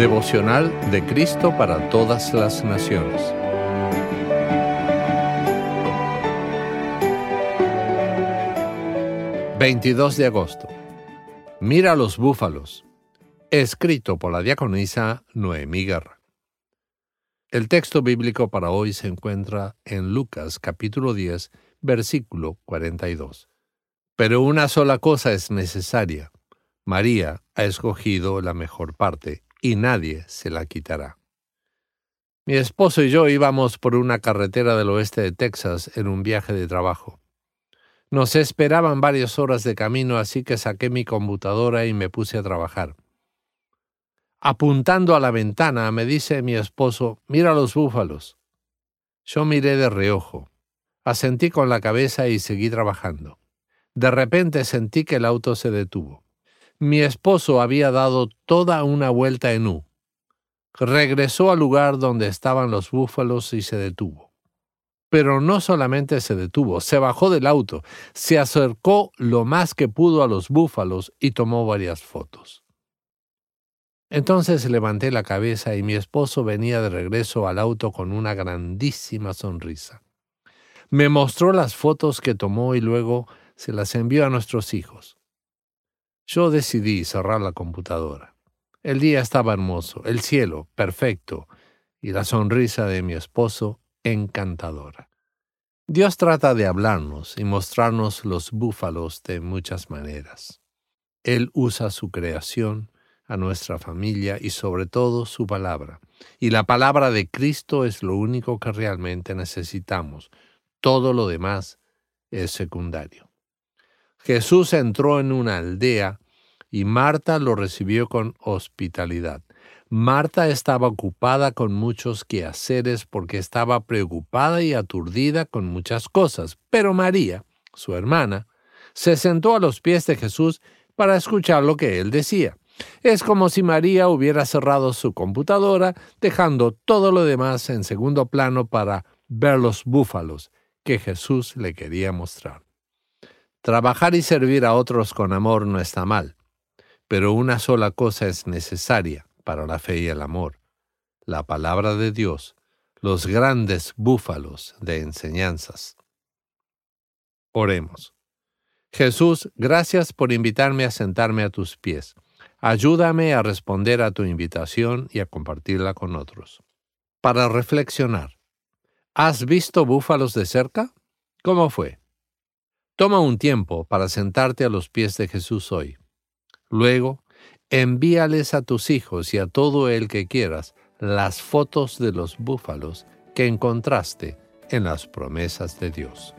Devocional de Cristo para todas las naciones. ...22 de agosto... ...Mira los búfalos... ...escrito por la diaconisa Noemí Guerra... El texto bíblico para hoy se encuentra en Lucas capítulo 10, versículo 42. Pero una sola cosa es necesaria. María ha escogido la mejor parte y nadie se la quitará. Mi esposo y yo íbamos por una carretera del oeste de Texas en un viaje de trabajo. Nos esperaban varias horas de camino, así que saqué mi computadora y me puse a trabajar. Apuntando a la ventana, me dice mi esposo, mira los búfalos. Yo miré de reojo, asentí con la cabeza y seguí trabajando. De repente sentí que el auto se detuvo. Mi esposo había dado toda una vuelta en U. Regresó al lugar donde estaban los búfalos y se detuvo. Pero no solamente se detuvo, se bajó del auto, se acercó lo más que pudo a los búfalos y tomó varias fotos. Entonces levanté la cabeza y mi esposo venía de regreso al auto con una grandísima sonrisa. Me mostró las fotos que tomó y luego se las envió a nuestros hijos. Yo decidí cerrar la computadora. El día estaba hermoso, el cielo perfecto y la sonrisa de mi esposo encantadora. Dios trata de hablarnos y mostrarnos los búfalos de muchas maneras. Él usa su creación, a nuestra familia y sobre todo su palabra. Y la palabra de Cristo es lo único que realmente necesitamos. Todo lo demás es secundario. Jesús entró en una aldea y Marta lo recibió con hospitalidad. Marta estaba ocupada con muchos quehaceres porque estaba preocupada y aturdida con muchas cosas, pero María, su hermana, se sentó a los pies de Jesús para escuchar lo que él decía. Es como si María hubiera cerrado su computadora, dejando todo lo demás en segundo plano para ver los búfalos que Jesús le quería mostrar. Trabajar y servir a otros con amor no está mal, pero una sola cosa es necesaria para la fe y el amor, la palabra de Dios, los grandes búfalos de enseñanzas. Oremos. Jesús, gracias por invitarme a sentarme a tus pies. Ayúdame a responder a tu invitación y a compartirla con otros. Para reflexionar. ¿Has visto búfalos de cerca? ¿Cómo fue? Toma un tiempo para sentarte a los pies de Jesús hoy. Luego, envíales a tus hijos y a todo el que quieras las fotos de los búfalos que encontraste en las promesas de Dios.